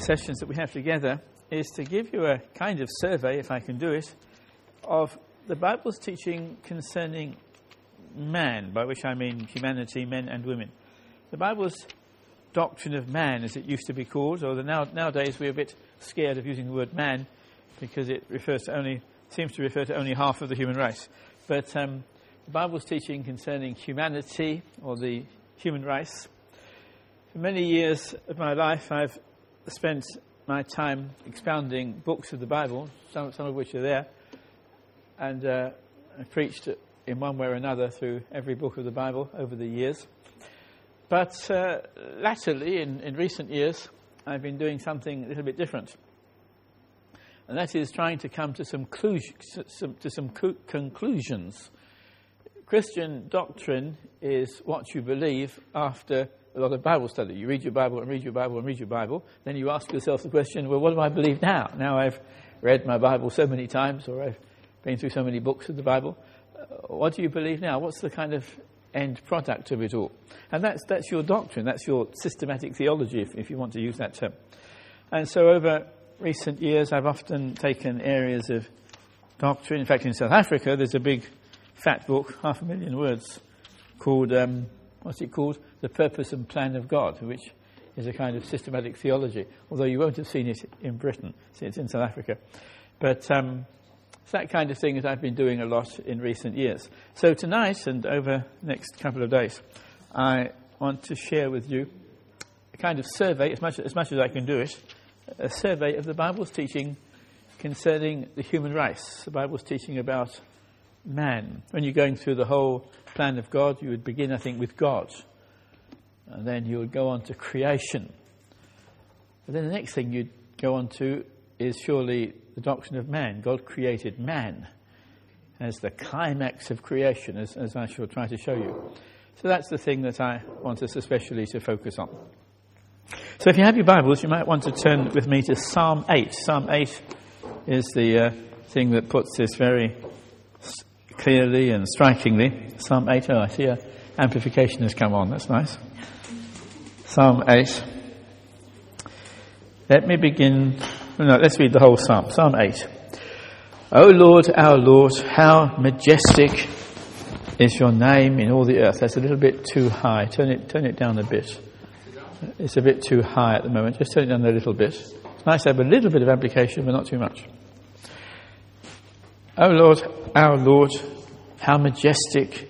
sessions that we have together is to give you a kind of survey, if I can do it, of the Bible's teaching concerning man, by which I mean humanity, men and women. The Bible's doctrine of man, as it used to be called, although now, nowadays we're a bit scared of using the word man because it refers to only, seems to refer to only half of the human race. But um, the Bible's teaching concerning humanity or the human race. For many years of my life, I've spent my time expounding books of the Bible, some, some of which are there, and uh, I preached in one way or another through every book of the Bible over the years. But uh, latterly, in, in recent years, I've been doing something a little bit different. And that is trying to come to some, some, to some conclusions. Christian doctrine is what you believe after a lot of Bible study. You read your Bible and read your Bible and read your Bible. Then you ask yourself the question, well, what do I believe now? Now I've read my Bible so many times, or I've been through so many books of the Bible. Uh, what do you believe now? What's the kind of end product of it all? And that's, that's your doctrine. That's your systematic theology, if, if you want to use that term. And so over recent years, I've often taken areas of doctrine. In fact, in South Africa, there's a big fat book, half a million words, called um, what's it called? The Purpose and Plan of God, which is a kind of systematic theology, although you won't have seen it in Britain, it's in South Africa. But um, it's that kind of thing that I've been doing a lot in recent years. So tonight and over the next couple of days, I want to share with you a kind of survey, as much, as much as I can do it, a survey of the Bible's teaching concerning the human race. The Bible's teaching about man. When you're going through the whole plan of God, you would begin, I think, with God. And then you would go on to creation. But then the next thing you'd go on to is surely the doctrine of man. God created man as the climax of creation, as, as I shall try to show you. So that's the thing that I want us especially to focus on. So if you have your Bibles, you might want to turn with me to Psalm 8. Psalm 8 is the uh, thing that puts this very clearly and strikingly. Psalm 8, oh, I see a amplification has come on. That's nice. Psalm 8. Let me begin. No, let's read the whole psalm. Psalm 8. O Lord, our Lord, how majestic is your name in all the earth. That's a little bit too high. Turn it, turn it down a bit. It's a bit too high at the moment. Just turn it down a little bit. It's nice to have a little bit of application, but not too much. O Lord, our Lord, how majestic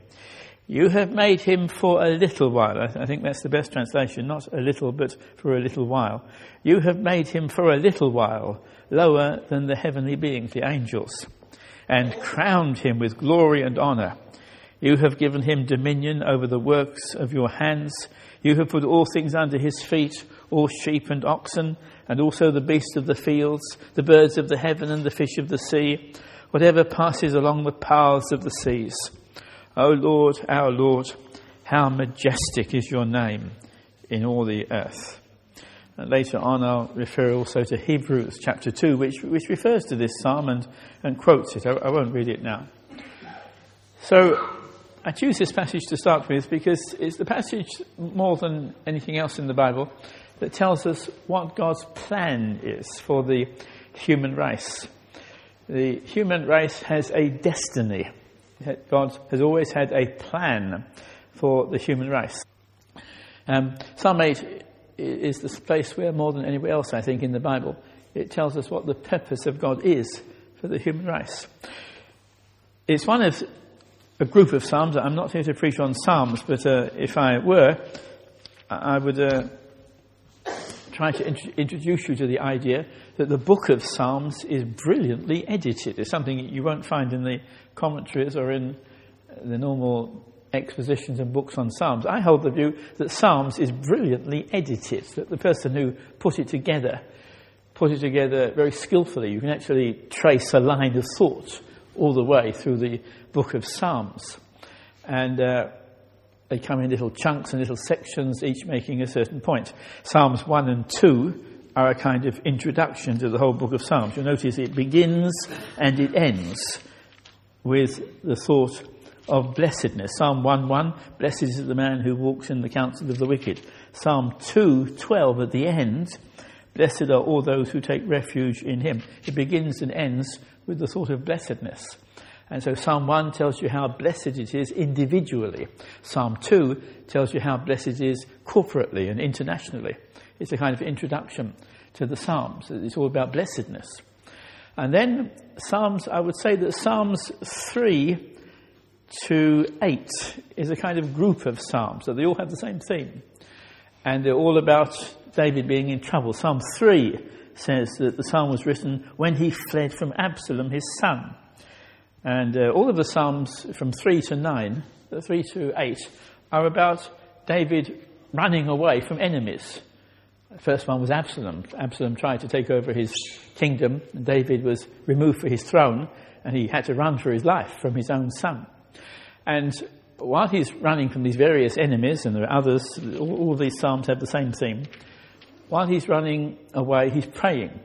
You have made him for a little while. I think that's the best translation, not a little, but for a little while. You have made him for a little while lower than the heavenly beings, the angels, and crowned him with glory and honor. You have given him dominion over the works of your hands. You have put all things under his feet, all sheep and oxen, and also the beasts of the fields, the birds of the heaven and the fish of the sea whatever passes along the paths of the seas. O Lord, our Lord, how majestic is your name in all the earth. And later on, I'll refer also to Hebrews chapter 2, which, which refers to this psalm and, and quotes it. I, I won't read it now. So, I choose this passage to start with because it's the passage more than anything else in the Bible that tells us what God's plan is for the human race the human race has a destiny. God has always had a plan for the human race. Um, Psalm 8 is the place where, more than anywhere else, I think, in the Bible, it tells us what the purpose of God is for the human race. It's one of a group of Psalms. I'm not here to preach on Psalms, but uh, if I were, I would uh, try to int- introduce you to the idea that the book of Psalms is brilliantly edited. It's something you won't find in the commentaries or in the normal expositions and books on Psalms. I hold the view that Psalms is brilliantly edited, that the person who put it together put it together very skillfully. You can actually trace a line of thought all the way through the book of Psalms. And uh, they come in little chunks and little sections, each making a certain point. Psalms 1 and 2 are a kind of introduction to the whole book of Psalms. You'll notice it begins and it ends with the thought of blessedness. Psalm 1:1, blessed is the man who walks in the counsel of the wicked. Psalm 2:12 at the end, blessed are all those who take refuge in him. It begins and ends with the thought of blessedness. And so Psalm 1 tells you how blessed it is individually. Psalm 2 tells you how blessed it is corporately and internationally. It's a kind of introduction to the Psalms. It's all about blessedness. And then Psalms, I would say that Psalms 3 to 8 is a kind of group of Psalms. So they all have the same theme. And they're all about David being in trouble. Psalm 3 says that the psalm was written when he fled from Absalom, his son. And uh, all of the Psalms from 3 to 9, uh, 3 to 8, are about David running away from enemies. The first one was Absalom. Absalom tried to take over his kingdom, and David was removed from his throne, and he had to run for his life from his own son. And while he's running from these various enemies, and there are others, all, all these Psalms have the same theme, while he's running away, he's praying.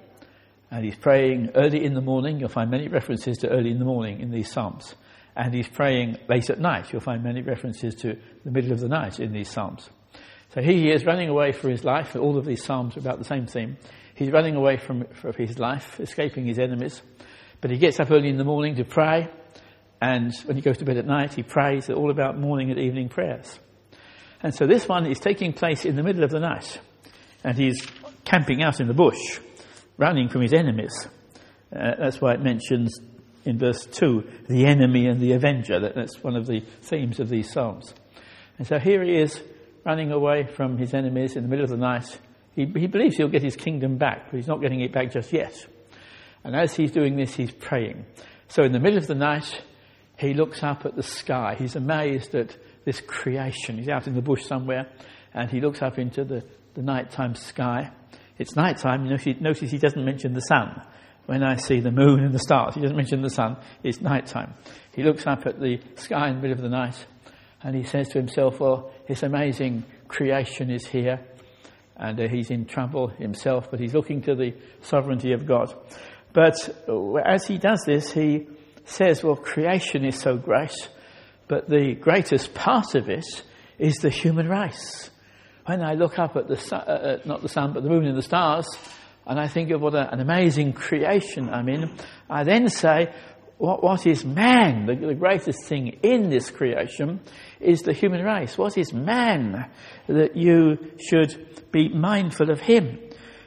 And he's praying early in the morning. You'll find many references to early in the morning in these Psalms. And he's praying late at night. You'll find many references to the middle of the night in these Psalms. So here he is running away for his life. All of these Psalms are about the same theme. He's running away from, his life, escaping his enemies. But he gets up early in the morning to pray. And when he goes to bed at night, he prays all about morning and evening prayers. And so this one is taking place in the middle of the night. And he's camping out in the bush running from his enemies. Uh, that's why it mentions in verse 2 the enemy and the avenger. That, that's one of the themes of these Psalms. And so here he is running away from his enemies in the middle of the night. He, he believes he'll get his kingdom back, but he's not getting it back just yet. And as he's doing this, he's praying. So in the middle of the night, he looks up at the sky. He's amazed at this creation. He's out in the bush somewhere, and he looks up into the, the nighttime sky it's nighttime. Notice he doesn't mention the sun. When I see the moon and the stars, he doesn't mention the sun. It's nighttime. He looks up at the sky in the middle of the night and he says to himself, Well, this amazing creation is here. And uh, he's in trouble himself, but he's looking to the sovereignty of God. But uh, as he does this, he says, Well, creation is so great, but the greatest part of it is the human race when I look up at the sun, uh, uh, not the sun, but the moon and the stars, and I think of what a, an amazing creation I'm in, I then say, what, what is man? The, the, greatest thing in this creation is the human race. What is man that you should be mindful of him?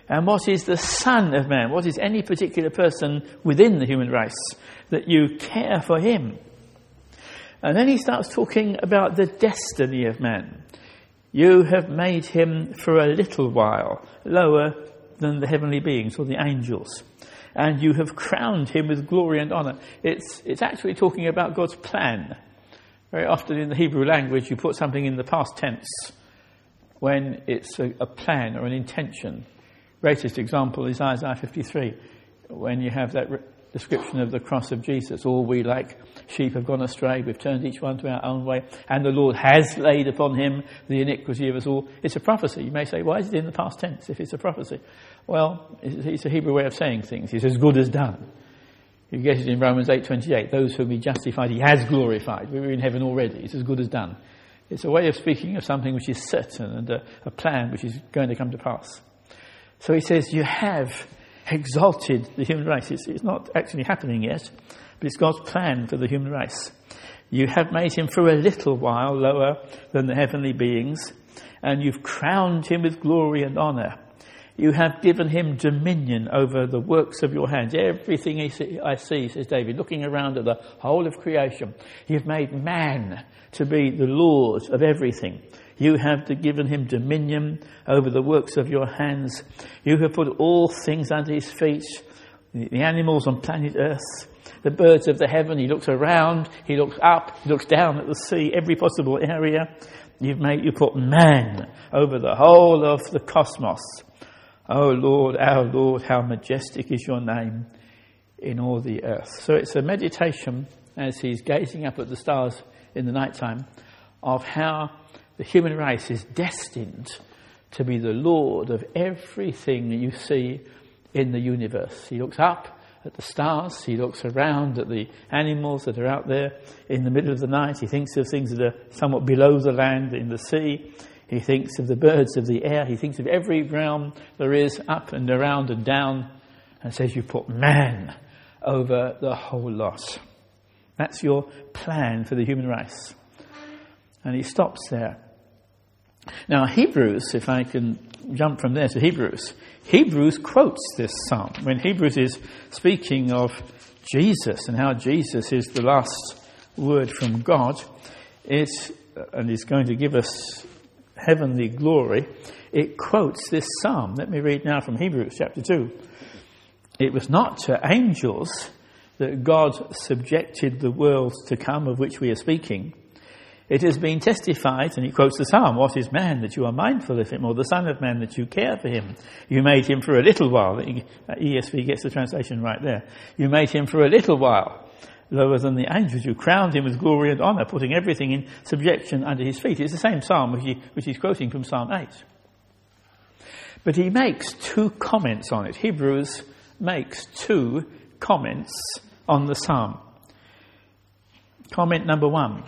And what is the son of man? What is any particular person within the human race that you care for him? And then he starts talking about the destiny of man. You have made him for a little while lower than the heavenly beings or the angels. And you have crowned him with glory and honor. It's, it's actually talking about God's plan. Very often in the Hebrew language, you put something in the past tense when it's a, a plan or an intention. Greatest example is Isaiah 53, when you have that description of the cross of Jesus. All we like sheep have gone astray. We've turned each one to our own way. And the Lord has laid upon him the iniquity of us all. It's a prophecy. You may say, why is it in the past tense if it's a prophecy? Well, it's a Hebrew way of saying things. It's as good as done. You get it in Romans 8.28. Those whom he justified, he has glorified. We were in heaven already. It's as good as done. It's a way of speaking of something which is certain and a, a plan which is going to come to pass. So he says, you have exalted the human race. It's, it's not actually happening yet, but it's God's plan for the human race. You have made him for a little while lower than the heavenly beings, and you've crowned him with glory and honor. You have given him dominion over the works of your hands. Everything I see, says David, looking around at the whole of creation. You've made man to be the Lord of everything. You have given him dominion over the works of your hands. You have put all things under his feet, the animals on planet earth, the birds of the heaven. He looks around, he looks up, he looks down at the sea, every possible area. You've made, you put man over the whole of the cosmos. O Lord, our Lord, how majestic is your name in all the earth. So it's a meditation as he's gazing up at the stars in the nighttime of how the human race is destined to be the Lord of everything you see in the universe. He looks up at the stars, he looks around at the animals that are out there in the middle of the night, he thinks of things that are somewhat below the land in the sea, he thinks of the birds of the air, he thinks of every realm there is up and around and down, and says, You put man over the whole lot. That's your plan for the human race. And he stops there. Now, Hebrews, if I can jump from there to Hebrews, Hebrews quotes this psalm. When Hebrews is speaking of Jesus and how Jesus is the last word from God, it, and is going to give us heavenly glory, it quotes this psalm. Let me read now from Hebrews chapter 2. It was not to angels that God subjected the world to come of which we are speaking it has been testified, and he quotes the psalm, What is man that you are mindful of him, or the Son of Man that you care for him? You made him for a little while. ESV gets the translation right there. You made him for a little while lower than the angels. You crowned him with glory and honor, putting everything in subjection under his feet. It's the same psalm which, he, which he's quoting from Psalm 8. But he makes two comments on it. Hebrews makes two comments on the psalm. Comment number one.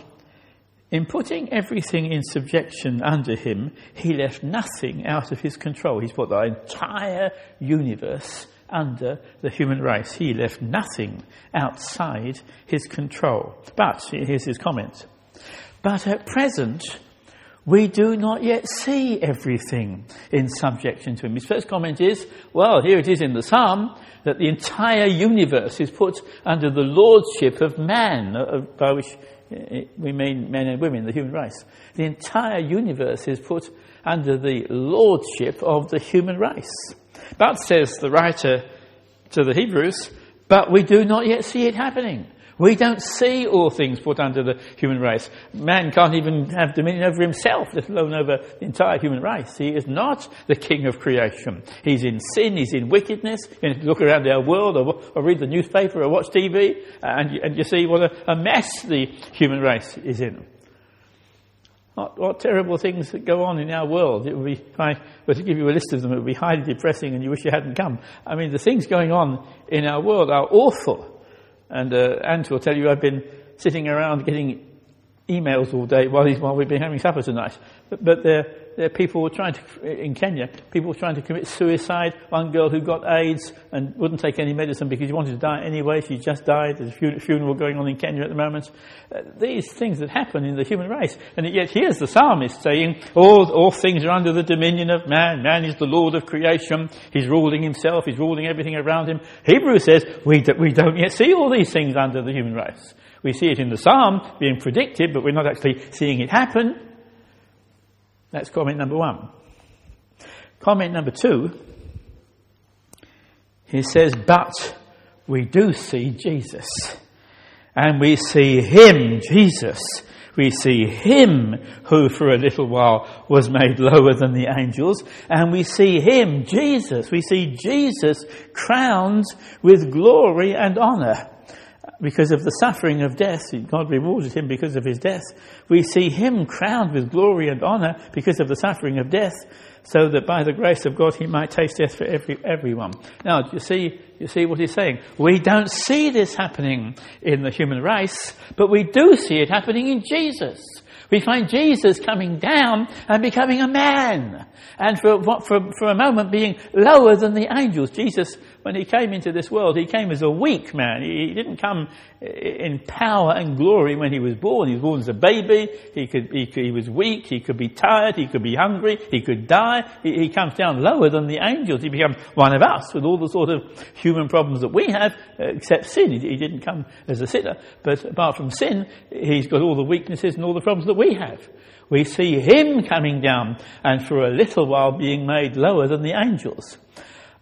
In putting everything in subjection under him, he left nothing out of his control. He's put the entire universe under the human race. He left nothing outside his control. But, here's his comment. But at present, we do not yet see everything in subjection to him. His first comment is, well, here it is in the psalm that the entire universe is put under the lordship of man, uh, uh, by which uh, we mean men and women, the human race. The entire universe is put under the lordship of the human race. But, says the writer to the Hebrews, but we do not yet see it happening. We don't see all things put under the human race. Man can't even have dominion over himself, let alone over the entire human race. He is not the king of creation. He's in sin, he's in wickedness. You look around our world or, or, read the newspaper or watch TV and you, and you see what a, a mess the human race is in. What, what, terrible things that go on in our world. It would be, if I were to give you a list of them, it would be highly depressing and you wish you hadn't come. I mean, the things going on in our world are awful. And uh, Ant will tell you I've been sitting around getting emails all day while, while we've been having supper tonight. But, but there, are people trying to, in Kenya, people were trying to commit suicide. One girl who got AIDS and wouldn't take any medicine because she wanted to die anyway. She just died. There's a funeral going on in Kenya at the moment. Uh, these things that happen in the human race. And yet here's the psalmist saying, all, all things are under the dominion of man. Man is the Lord of creation. He's ruling himself. He's ruling everything around him. Hebrews says, we, we don't yet see all these things under the human race. We see it in the psalm being predicted, but we're not actually seeing it happen. That's comment number one. Comment number two, he says, but we do see Jesus. And we see him, Jesus. We see him who for a little while was made lower than the angels. And we see him, Jesus. We see Jesus crowned with glory and honor because of the suffering of death, God rewarded him because of his death. We see him crowned with glory and honor because of the suffering of death, so that by the grace of God he might taste death for every, everyone. Now, you see, you see what he's saying? We don't see this happening in the human race, but we do see it happening in Jesus. We find Jesus coming down and becoming a man. And for, for, for a moment being lower than the angels. Jesus when he came into this world, he came as a weak man. He didn't come in power and glory when he was born. He was born as a baby. He, could, he, he was weak. He could be tired. He could be hungry. He could die. He, he, comes down lower than the angels. He becomes one of us with all the sort of human problems that we have, uh, except sin. He, he didn't come as a sinner. But apart from sin, he's got all the weaknesses and all the problems that we have. We see him coming down and for a little while being made lower than the angels.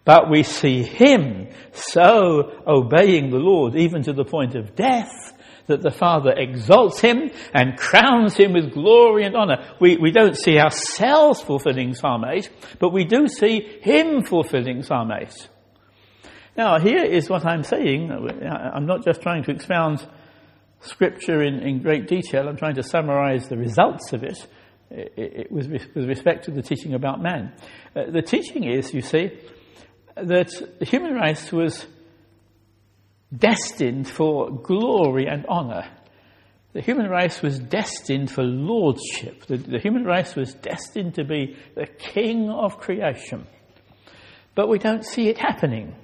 But we see him so obeying the Lord, even to the point of death, that the Father exalts him and crowns him with glory and honor. We, we don't see ourselves fulfilling Psalm 8, but we do see him fulfilling Psalm 8. Now, here is what I'm saying. I'm not just trying to expound scripture in, in great detail, I'm trying to summarize the results of it, it, it with, with, respect to the teaching about man. Uh, the teaching is, you see, that human race was destined for glory and honor. The human race was destined for lordship. The, the, human race was destined to be the king of creation. But we don't see it happening.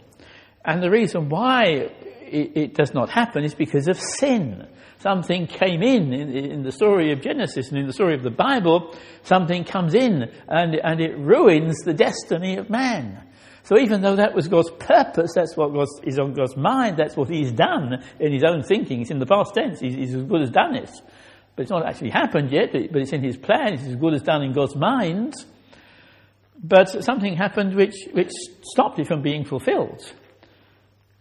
And the reason why it, it does not happen is because of sin. Something came in, in, in the story of Genesis and in the story of the Bible, something comes in and, and it ruins the destiny of man. So even though that was God's purpose, that's what God's, is on God's mind, that's what He's done in His own thinking. It's in the past tense. He's, he's as good as done it. But it's not actually happened yet, but it's in His plan. It's as good as done in God's mind. But something happened which, which stopped it from being fulfilled.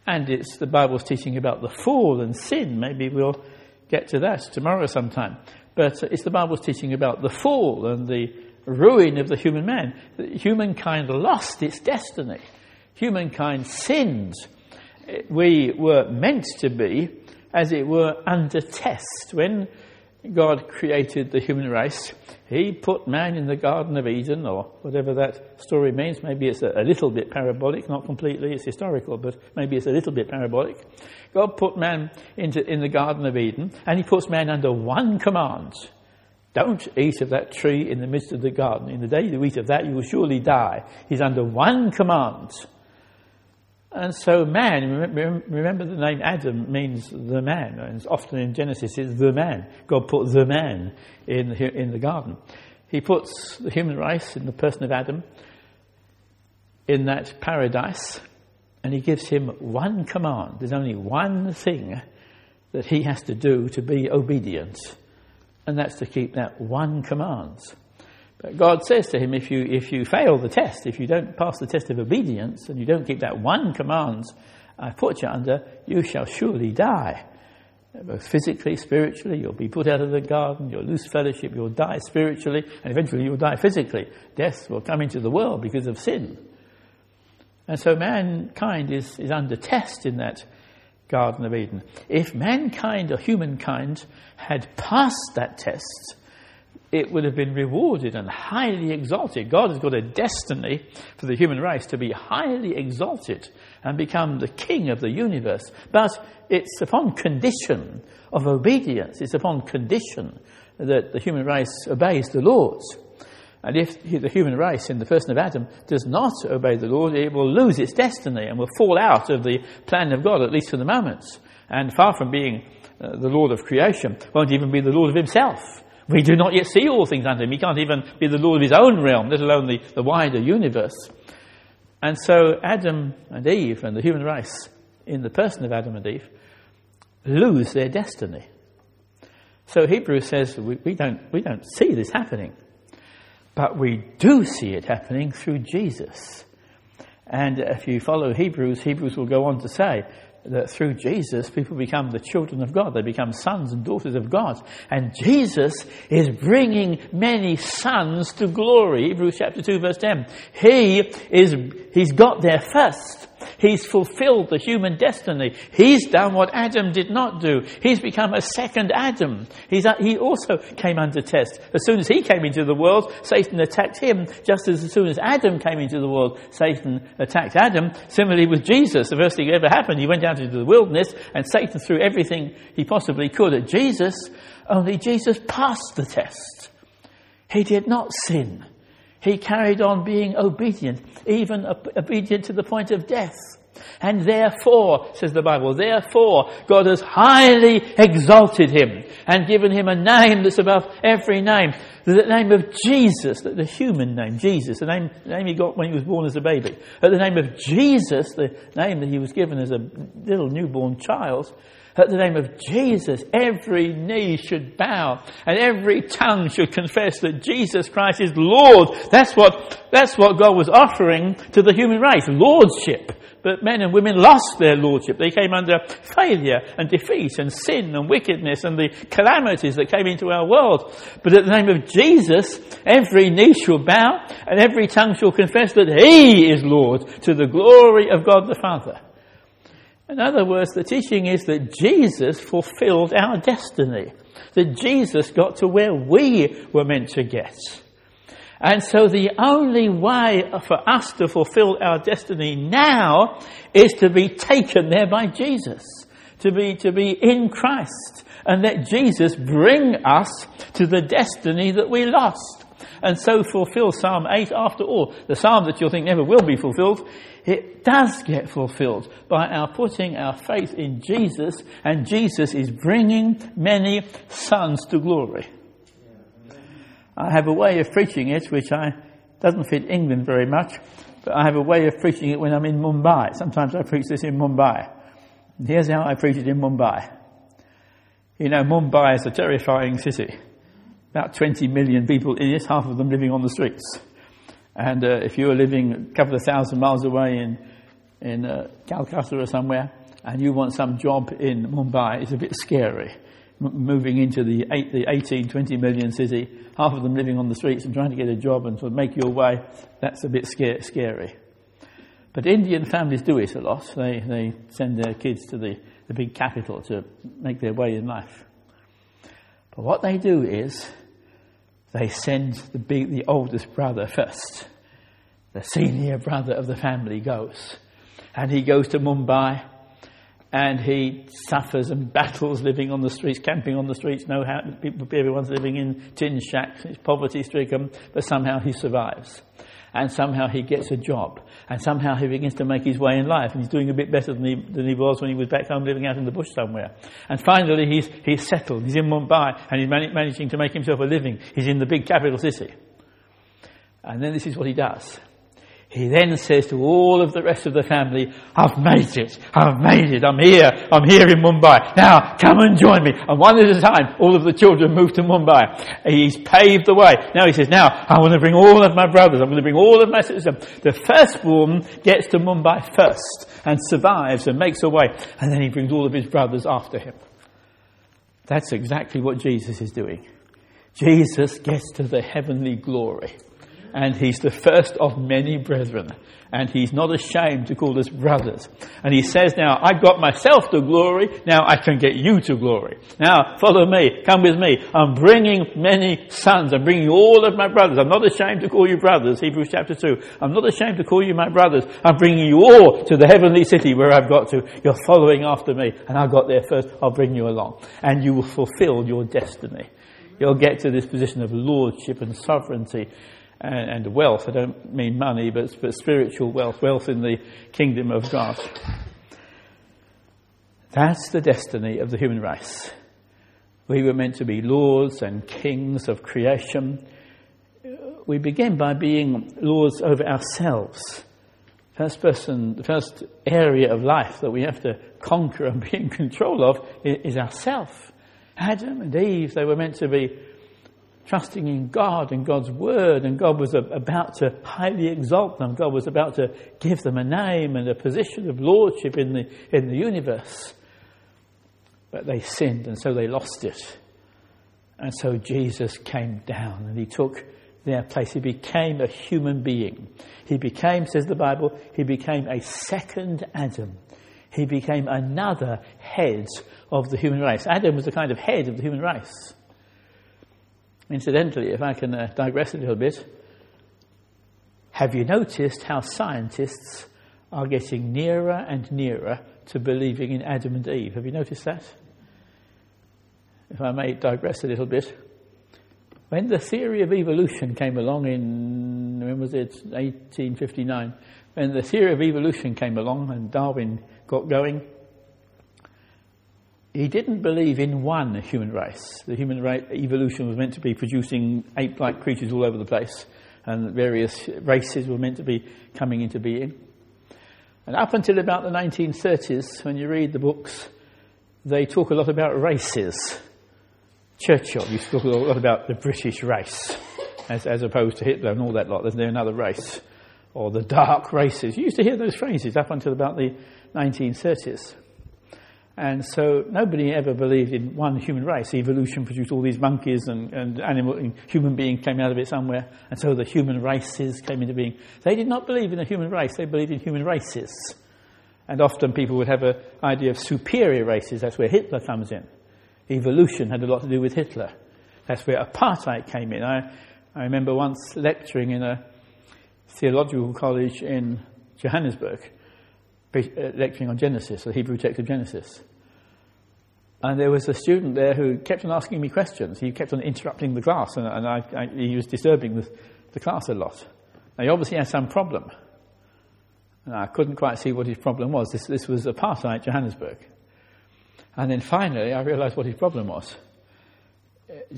And it's the Bible's teaching about the fall and sin. Maybe we'll get to that tomorrow sometime. But it's the Bible's teaching about the fall and the ruin of the human man. Humankind lost its destiny. Humankind sinned. We were meant to be, as it were, under test. When God created the human race, He put man in the Garden of Eden, or whatever that story means. Maybe it's a, little bit parabolic, not completely, it's historical, but maybe it's a little bit parabolic. God put man into, in the Garden of Eden, and He puts man under one command don't eat of that tree in the midst of the garden. In the day you eat of that, you will surely die. He's under one command. And so man, remember the name Adam means the man. And often in Genesis it's the man. God put the man in the, in the garden. He puts the human race in the person of Adam in that paradise and he gives him one command. There's only one thing that he has to do to be obedient and that's to keep that one command. But God says to him, if you, if you fail the test, if you don't pass the test of obedience, and you don't keep that one command I put you under, you shall surely die. Both physically, spiritually, you'll be put out of the garden, you'll lose fellowship, you'll die spiritually, and eventually you'll die physically. Death will come into the world because of sin. And so mankind is, is under test in that Garden of Eden. If mankind or humankind had passed that test, it would have been rewarded and highly exalted. God has got a destiny for the human race to be highly exalted and become the king of the universe. But it's upon condition of obedience, it's upon condition that the human race obeys the laws. And if the human race in the person of Adam does not obey the Lord, it will lose its destiny and will fall out of the plan of God, at least for the moment. And far from being uh, the Lord of creation, won't even be the Lord of himself. We do not yet see all things under him. He can't even be the Lord of his own realm, let alone the, the wider universe. And so Adam and Eve and the human race, in the person of Adam and Eve, lose their destiny. So Hebrews says we, we, don't, we don't see this happening. But we do see it happening through Jesus. And if you follow Hebrews, Hebrews will go on to say that through Jesus, people become the children of God. They become sons and daughters of God. And Jesus is bringing many sons to glory. Hebrews chapter 2 verse 10. He is, he's got there first. He's fulfilled the human destiny. He's done what Adam did not do. He's become a second Adam. He's, he also came under test. As soon as he came into the world, Satan attacked him, just as as soon as Adam came into the world, Satan attacked Adam. Similarly with Jesus, the first thing that ever happened, he went out into the wilderness and Satan threw everything he possibly could at Jesus, only Jesus passed the test. He did not sin. He carried on being obedient, even obedient to the point of death. And therefore, says the Bible, therefore God has highly exalted him and given him a name that's above every name. The name of Jesus, the human name, Jesus, the name, the name he got when he was born as a baby. At the name of Jesus, the name that he was given as a little newborn child, at the name of Jesus, every knee should bow and every tongue should confess that Jesus Christ is Lord. That's what, that's what God was offering to the human race. Lordship. but men and women lost their lordship. They came under failure and defeat and sin and wickedness and the calamities that came into our world. But at the name of Jesus, every knee shall bow and every tongue shall confess that He is Lord to the glory of God the Father. In other words, the teaching is that Jesus fulfilled our destiny. That Jesus got to where we were meant to get. And so the only way for us to fulfill our destiny now is to be taken there by Jesus. To be, to be in Christ. And let Jesus bring us to the destiny that we lost. And so fulfill Psalm 8 after all. The psalm that you'll think never will be fulfilled, it does get fulfilled by our putting our faith in Jesus, and Jesus is bringing many sons to glory. I have a way of preaching it which I doesn't fit England very much, but I have a way of preaching it when I'm in Mumbai. Sometimes I preach this in Mumbai. And here's how I preach it in Mumbai. You know, Mumbai is a terrifying city. About 20 million people in it, half of them living on the streets. And uh, if you were living a couple of thousand miles away in, in uh, Calcutta or somewhere, and you want some job in Mumbai, it's a bit scary. M- moving into the, eight, the 18, 20 million city, half of them living on the streets and trying to get a job and of make your way, that's a bit scare, scary. But Indian families do it a lot. They, they send their kids to the, the big capital to make their way in life. But what they do is they send the, big, the oldest brother first. The senior brother of the family goes. And he goes to Mumbai and he suffers and battles living on the streets, camping on the streets. No, people, everyone's living in tin shacks. It's poverty stricken, but somehow he survives and somehow he gets a job, and somehow he begins to make his way in life, and he's doing a bit better than he, than he was when he was back home living out in the bush somewhere. And finally, he's, he's settled. He's in Mumbai, and he's man- managing to make himself a living. He's in the big capital city. And then this is what he does. He then says to all of the rest of the family, I've made it. I've made it. I'm here. I'm here in Mumbai. Now, come and join me. And one at a time, all of the children move to Mumbai. He's paved the way. Now he says, now, I want to bring all of my brothers. I'm going to bring all of my sisters. The firstborn gets to Mumbai first and survives and makes a way. And then he brings all of his brothers after him. That's exactly what Jesus is doing. Jesus gets to the heavenly glory and he's the first of many brethren. And he's not ashamed to call us brothers. And he says now, I got myself to glory, now I can get you to glory. Now, follow me, come with me. I'm bringing many sons. I'm bringing all of my brothers. I'm not ashamed to call you brothers, Hebrews chapter 2. I'm not ashamed to call you my brothers. I'm bringing you all to the heavenly city where I've got to. You're following after me, and I got there first. I'll bring you along. And you will fulfill your destiny. You'll get to this position of lordship and sovereignty and, and wealth. I don't mean money, but, but spiritual wealth, wealth in the kingdom of God. That's the destiny of the human race. We were meant to be lords and kings of creation. We begin by being lords over ourselves. First person, the first area of life that we have to conquer and be in control of is ourself. Adam and Eve, they were meant to be trusting in God and God's word, and God was about to highly exalt them. God was about to give them a name and a position of lordship in the, in the universe. But they sinned, and so they lost it. And so Jesus came down and he took their place. He became a human being. He became, says the Bible, he became a second Adam. He became another head of the human race. Adam was the kind of head of the human race. Incidentally, if I can uh, digress a little bit, have you noticed how scientists are getting nearer and nearer to believing in Adam and Eve? Have you noticed that? If I may digress a little bit, when the theory of evolution came along in, when was it, 1859, when the theory of evolution came along and Darwin got going, he didn't believe in one human race. The human race evolution was meant to be producing ape-like creatures all over the place, and various races were meant to be coming into being. And up until about the 1930s, when you read the books, they talk a lot about races. Churchill used to talk a lot about the British race, as, as opposed to Hitler and all that lot. There's another race. or the dark races. You used to hear those phrases up until about the 1930s. And so nobody ever believed in one human race. Evolution produced all these monkeys and, and animal, and human beings came out of it somewhere. And so the human races came into being. They did not believe in a human race, they believed in human races. And often people would have an idea of superior races. That's where Hitler comes in. Evolution had a lot to do with Hitler. That's where apartheid came in. I, I remember once lecturing in a theological college in Johannesburg lecturing on Genesis, the Hebrew text of Genesis. And there was a student there who kept on asking me questions. He kept on interrupting the class, and, and I, I, he was disturbing the, the, class a lot. Now, he obviously had some problem. And I couldn't quite see what his problem was. This, this was apartheid Johannesburg. And then finally, I realized what his problem was.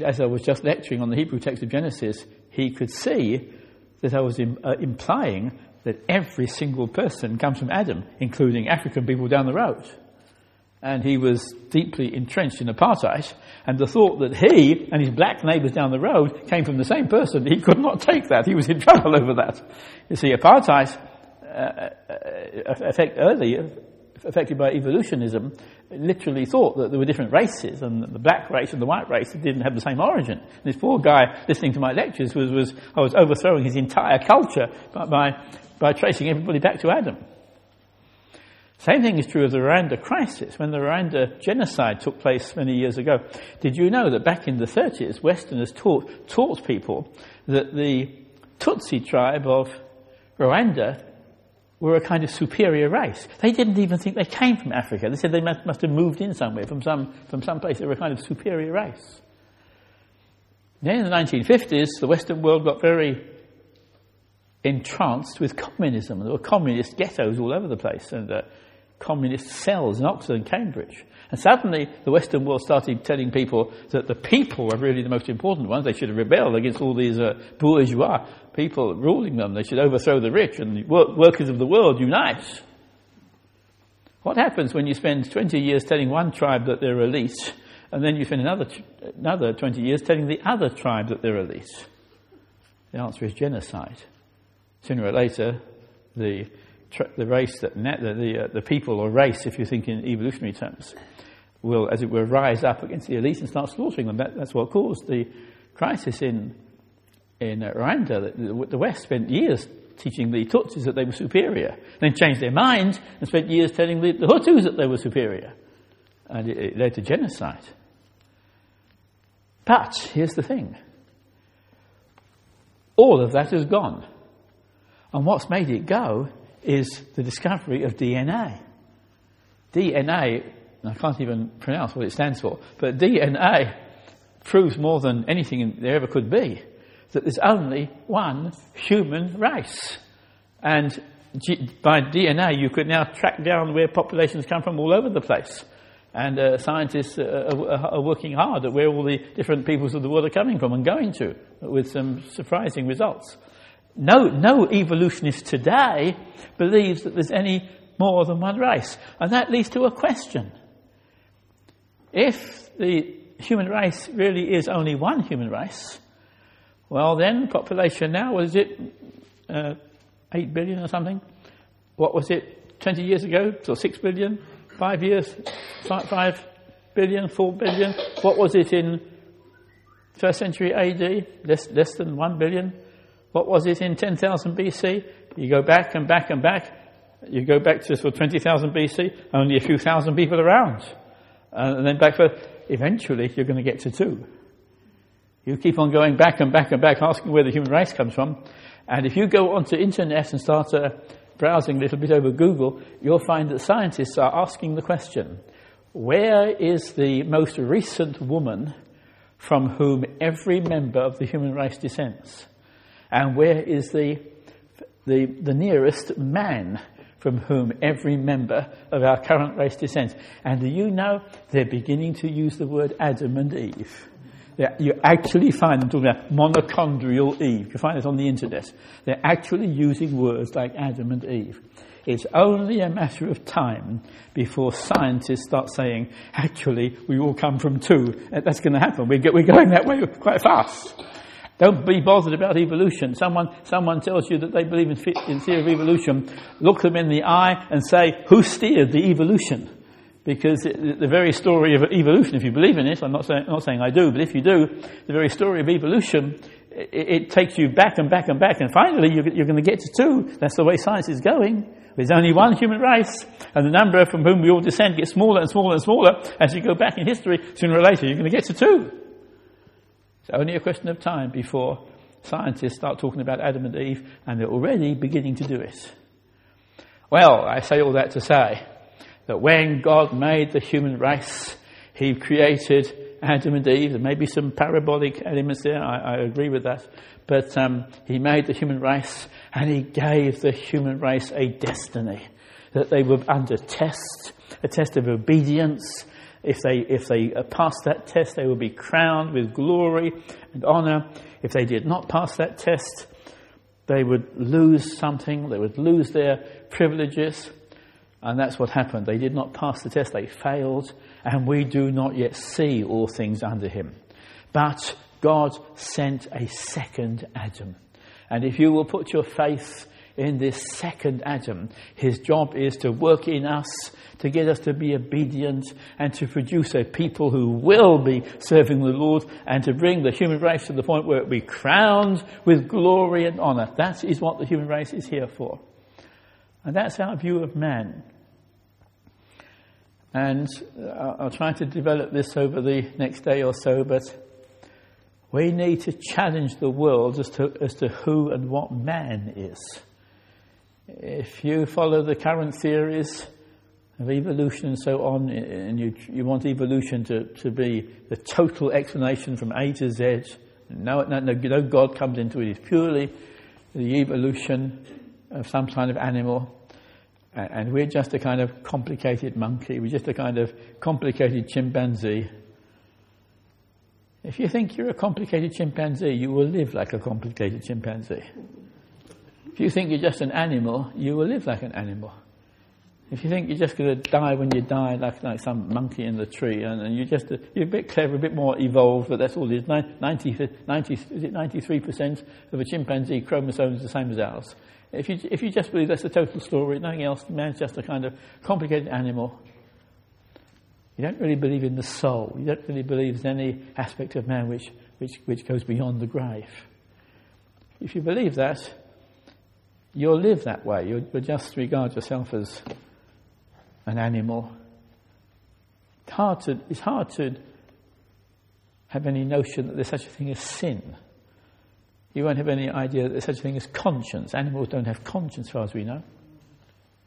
As I was just lecturing on the Hebrew text of Genesis, he could see that I was Im- uh, implying that every single person comes from Adam, including African people down the road. And he was deeply entrenched in apartheid, and the thought that he and his black neighbours down the road came from the same person, he could not take that. He was in trouble over that. You see, apartheid, uh, uh effect early, affected by evolutionism, literally thought that there were different races, and the black race and the white race didn't have the same origin. And this poor guy listening to my lectures was, was I was overthrowing his entire culture by, by by tracing everybody back to Adam. Same thing is true of the Rwanda crisis. When the Rwanda genocide took place many years ago, did you know that back in the 30s, Westerners taught, taught people that the Tutsi tribe of Rwanda were a kind of superior race. They didn't even think they came from Africa. They said they must, must have moved in somewhere from some, from some place. They were a kind of superior race. Then in the 1950s, the Western world got very entranced with communism. There were communist ghettos all over the place and uh, communist cells in Oxford and Cambridge. And suddenly the Western world started telling people that the people were really the most important ones. They should rebel against all these uh, bourgeois people ruling them. They should overthrow the rich and the workers of the world unite. What happens when you spend 20 years telling one tribe that they're elite and then you spend another, another 20 years telling the other tribe that they're elite? The answer is genocide sooner or later, the, the race, that net, the, the, uh, the people or race, if you think in evolutionary terms, will, as it were, rise up against the elite and start slaughtering them. That, that's what caused the crisis in, in uh, Rwanda. The, the, West spent years teaching the Tutsis that they were superior, then changed their mind and spent years telling the, the Hutus that they were superior. And it, it led to genocide. But here's the thing all of that is gone. And what's made it go is the discovery of DNA. DNA, I can't even pronounce what it stands for, but DNA proves more than anything there ever could be that there's only one human race. And by DNA, you could now track down where populations come from all over the place. And uh, scientists are, are, working hard at where all the different peoples of the world are coming from and going to with some surprising results. No, no evolutionist today believes that there's any more than one race. And that leads to a question. If the human race really is only one human race, well, then population now, was it uh, 8 billion or something? What was it 20 years ago? So 6 billion? Five years? 5 billion? 4 billion? What was it in first century AD? Less, less than 1 billion? What was it in 10,000 BC? You go back and back and back. You go back to of 20,000 BC, only a few thousand people around. and then back for, eventually you're going to get to two. You keep on going back and back and back, asking where the human race comes from. And if you go onto internet and start uh, browsing a little bit over Google, you'll find that scientists are asking the question, where is the most recent woman from whom every member of the human race descends? And where is the, the, the nearest man from whom every member of our current race descends? And do you know they're beginning to use the word Adam and Eve? They're, you actually find them talking about mitochondrial Eve. You find it on the internet. They're actually using words like Adam and Eve. It's only a matter of time before scientists start saying, actually, we all come from two. That's going to happen. We're going that way quite fast. Don't be bothered about evolution. Someone, someone tells you that they believe in, in theory of evolution. Look them in the eye and say, who steered the evolution? Because the very story of evolution, if you believe in it, I'm not saying, not saying I do, but if you do, the very story of evolution, it, it takes you back and back and back, and finally you're, you're going to get to two. That's the way science is going. There's only one human race, and the number from whom we all descend gets smaller and smaller and smaller as you go back in history. Sooner or later, you're going to get to two. It's only a question of time before scientists start talking about Adam and Eve, and they're already beginning to do it. Well, I say all that to say that when God made the human race, He created Adam and Eve. There may be some parabolic elements there, I, I agree with that. But um, He made the human race, and He gave the human race a destiny that they were under test, a test of obedience, if they, if they passed that test, they would be crowned with glory and honor. If they did not pass that test, they would lose something, they would lose their privileges. And that's what happened. They did not pass the test, they failed, and we do not yet see all things under him. But God sent a second Adam. And if you will put your faith in this second Adam. His job is to work in us, to get us to be obedient, and to produce a people who will be serving the Lord, and to bring the human race to the point where it be crowned with glory and honor. That is what the human race is here for. And that's our view of man. And uh, I'll try to develop this over the next day or so, but we need to challenge the world as to, as to who and what man is. If you follow the current theories of evolution and so on, and you, you want evolution to, to be the total explanation from A to Z, no, no, no, no God comes into it. It's purely the evolution of some kind of animal. And we're just a kind of complicated monkey. We're just a kind of complicated chimpanzee. If you think you're a complicated chimpanzee, you will live like a complicated chimpanzee. If you think you're just an animal, you will live like an animal. If you think you're just going to die when you die, like, like some monkey in the tree, and, and you're just a, you're a bit clever, a bit more evolved, but that's all it is. 90, 90, is it 93% of a chimpanzee chromosome is the same as ours. If you, if you just believe that's the total story, nothing else, man's just a kind of complicated animal. You don't really believe in the soul. You don't really believe there's any aspect of man which, which, which goes beyond the grave. If you believe that, you'll live that way. You'll, you'll just regard yourself as an animal. It's hard, to, it's hard to have any notion that there's such a thing as sin. You won't have any idea that there's such a thing as conscience. Animals don't have conscience, as far as we know.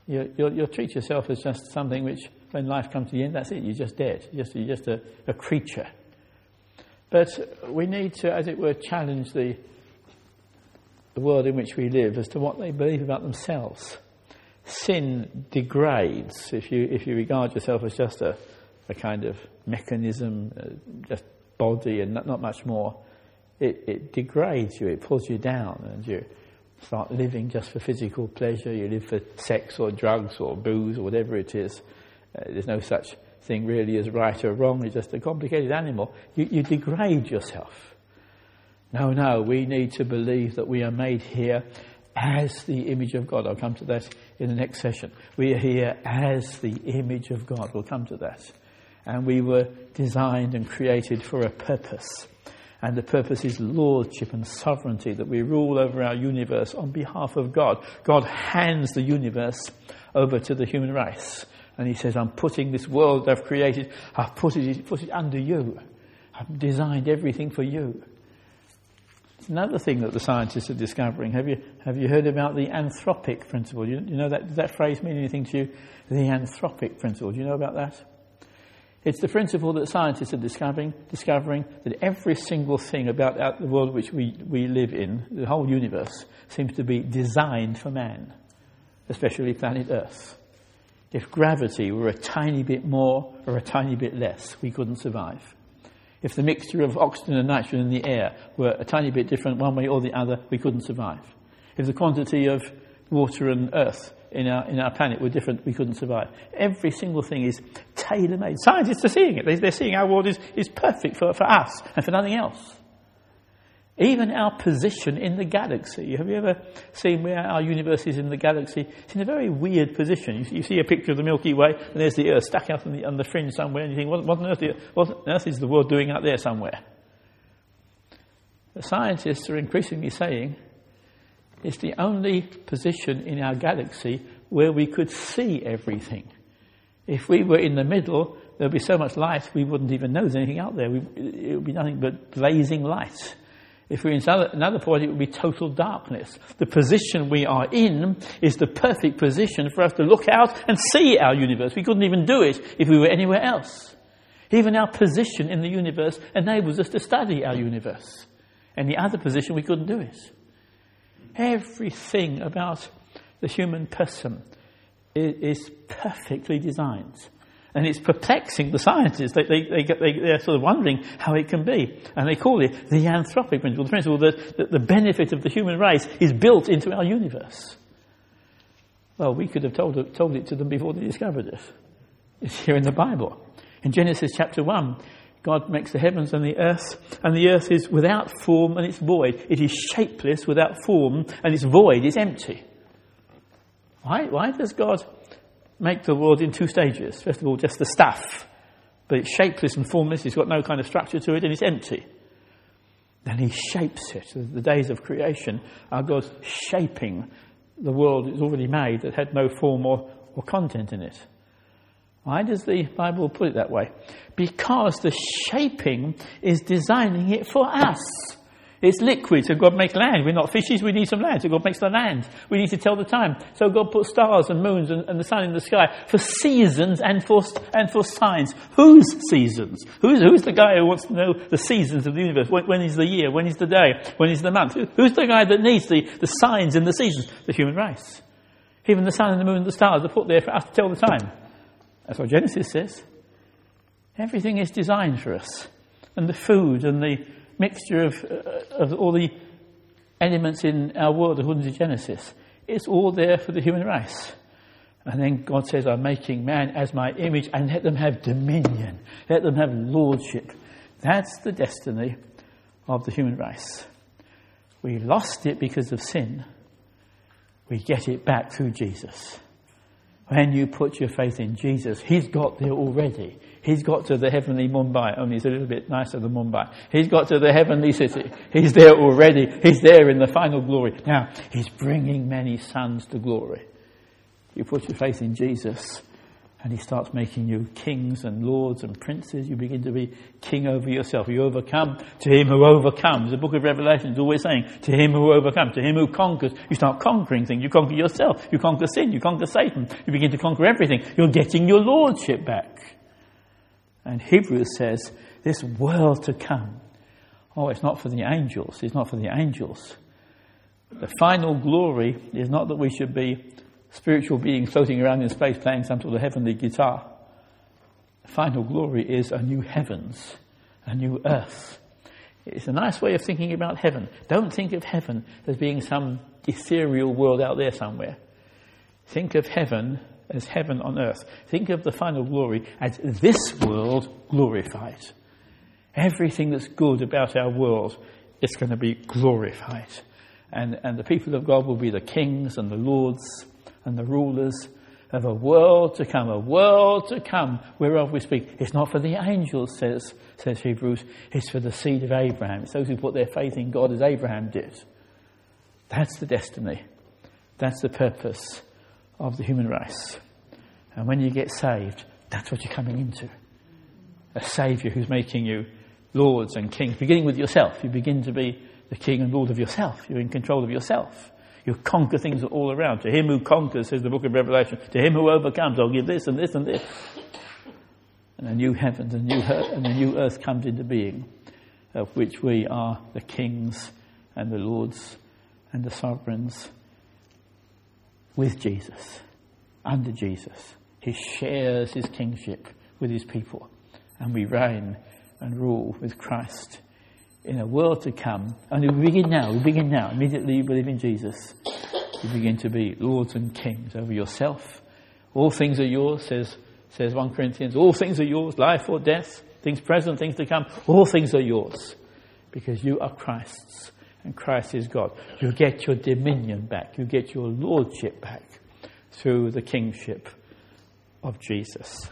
You, will you'll treat yourself as just something which, when life comes to the end, that's it. You're just dead. You're just, you're just a, a creature. But we need to, as it were, challenge the the world in which we live as to what they believe about themselves. Sin degrades if you, if you regard yourself as just a, a kind of mechanism, uh, just body and not, not much more. It, it degrades you, it pulls you down, and you start living just for physical pleasure. You live for sex or drugs or booze or whatever it is. Uh, there's no such thing really as right or wrong. You're just a complicated animal. You, you degrade yourself. No, no, we need to believe that we are made here as the image of God. I'll come to that in the next session. We are here as the image of God. We'll come to that. And we were designed and created for a purpose. And the purpose is lordship and sovereignty, that we rule over our universe on behalf of God. God hands the universe over to the human race. And he says, I'm putting this world I've created, I've put it, put it under you. I've designed everything for you. Another thing that the scientists are discovering. Have you, have you heard about the anthropic principle? You, you know that, does that phrase mean anything to you? The anthropic principle. Do you know about that? It's the principle that scientists are discovering, discovering that every single thing about the world which we, we live in, the whole universe, seems to be designed for man, especially planet Earth. If gravity were a tiny bit more or a tiny bit less, we couldn't survive. If the mixture of oxygen and nitrogen in the air were a tiny bit different one way or the other, we couldn't survive. If the quantity of water and earth in our, in our planet were different, we couldn't survive. Every single thing is tailor made. Scientists are seeing it. They, are seeing our world is, is perfect for, for us and for nothing else. Even our position in the galaxy. Have you ever seen where our universe is in the galaxy? It's in a very weird position. You, see a picture of the Milky Way, and there's the Earth stuck out on the, on the fringe somewhere, and you think, what, what, on earth, what on earth is the world doing out there somewhere? The scientists are increasingly saying it's the only position in our galaxy where we could see everything. If we were in the middle, there'd be so much light we wouldn't even know there's anything out there. We, it would be nothing but blazing light. If we're in another point, it would be total darkness. The position we are in is the perfect position for us to look out and see our universe. We couldn't even do it if we were anywhere else. Even our position in the universe enables us to study our universe. Any other position, we couldn't do it. Everything about the human person is perfectly designed. And it's perplexing the scientists. They, they, they, they, they're sort of wondering how it can be. And they call it the anthropic principle, the principle that, that the benefit of the human race is built into our universe. Well, we could have told, told it to them before they discovered it. It's here in the Bible. In Genesis chapter 1, God makes the heavens and the earth, and the earth is without form and it's void. It is shapeless, without form, and it's void, it's empty. Why, why does God make the world in two stages. First of all, just the stuff, but it's shapeless and formless, it's got no kind of structure to it, and it's empty. Then he shapes it. The days of creation are God shaping the world that's already made that had no form or, or content in it. Why does the Bible put it that way? Because the shaping is designing it for us. It's liquid, so God makes land. We're not fishes, we need some land, so God makes the land. We need to tell the time. So God puts stars and moons and, and the sun in the sky for seasons and for, and for signs. Whose seasons? Who's, who's the guy who wants to know the seasons of the universe? When, when is the year? When is the day? When is the month? Who, who's the guy that needs the, the signs in the seasons? The human race. Even the sun and the moon and the stars are put there for us to tell the time. That's what Genesis says. Everything is designed for us. And the food and the mixture of, uh, of all the elements in our world according to Genesis. It's all there for the human race. And then God says, I'm making man as my image and let them have dominion, let them have lordship. That's the destiny of the human race. We lost it because of sin. We get it back through Jesus. When you put your faith in Jesus, He's got there already. He's got to the heavenly Mumbai, oh, only it's a little bit nicer than Mumbai. He's got to the heavenly city. He's there already. He's there in the final glory. Now, He's bringing many sons to glory. You put your faith in Jesus, and He starts making you kings and lords and princes. You begin to be king over yourself. You overcome to Him who overcomes. The book of Revelation is always saying, to Him who overcomes, to Him who conquers. You start conquering things. You conquer yourself. You conquer sin. You conquer Satan. You begin to conquer everything. You're getting your lordship back. And Hebrews says, this world to come. Oh, it's not for the angels. It's not for the angels. The final glory is not that we should be spiritual beings floating around in space playing some sort of heavenly guitar. The final glory is a new heavens, a new earth. It's a nice way of thinking about heaven. Don't think of heaven as being some ethereal world out there somewhere. Think of heaven as heaven on earth. Think of the final glory as this world glorified. Everything that's good about our world is going to be glorified. And, and the people of God will be the kings and the lords and the rulers of a world to come, a world to come whereof we speak. It's not for the angels, says, says Hebrews, it's for the seed of Abraham. It's those who put their faith in God as Abraham did. That's the destiny. That's the purpose of the human race. And when you get saved, that's what you're coming into. A Saviour who's making you lords and kings, beginning with yourself. You begin to be the king and lord of yourself. You're in control of yourself. You conquer things all around. To him who conquers, says the book of Revelation, to him who overcomes, I'll give this and this and this. And a new heaven and a new earth, and a new earth comes into being, of which we are the kings and the lords and the sovereigns with Jesus, under Jesus. He shares his kingship with his people, and we reign and rule with Christ in a world to come. And we begin now, we begin now. Immediately you believe in Jesus, you begin to be lords and kings over yourself. All things are yours, says, says 1 Corinthians. All things are yours, life or death, things present, things to come. All things are yours. because you are Christ's and Christ is God. You get your dominion back, you get your lordship back through the kingship of Jesus.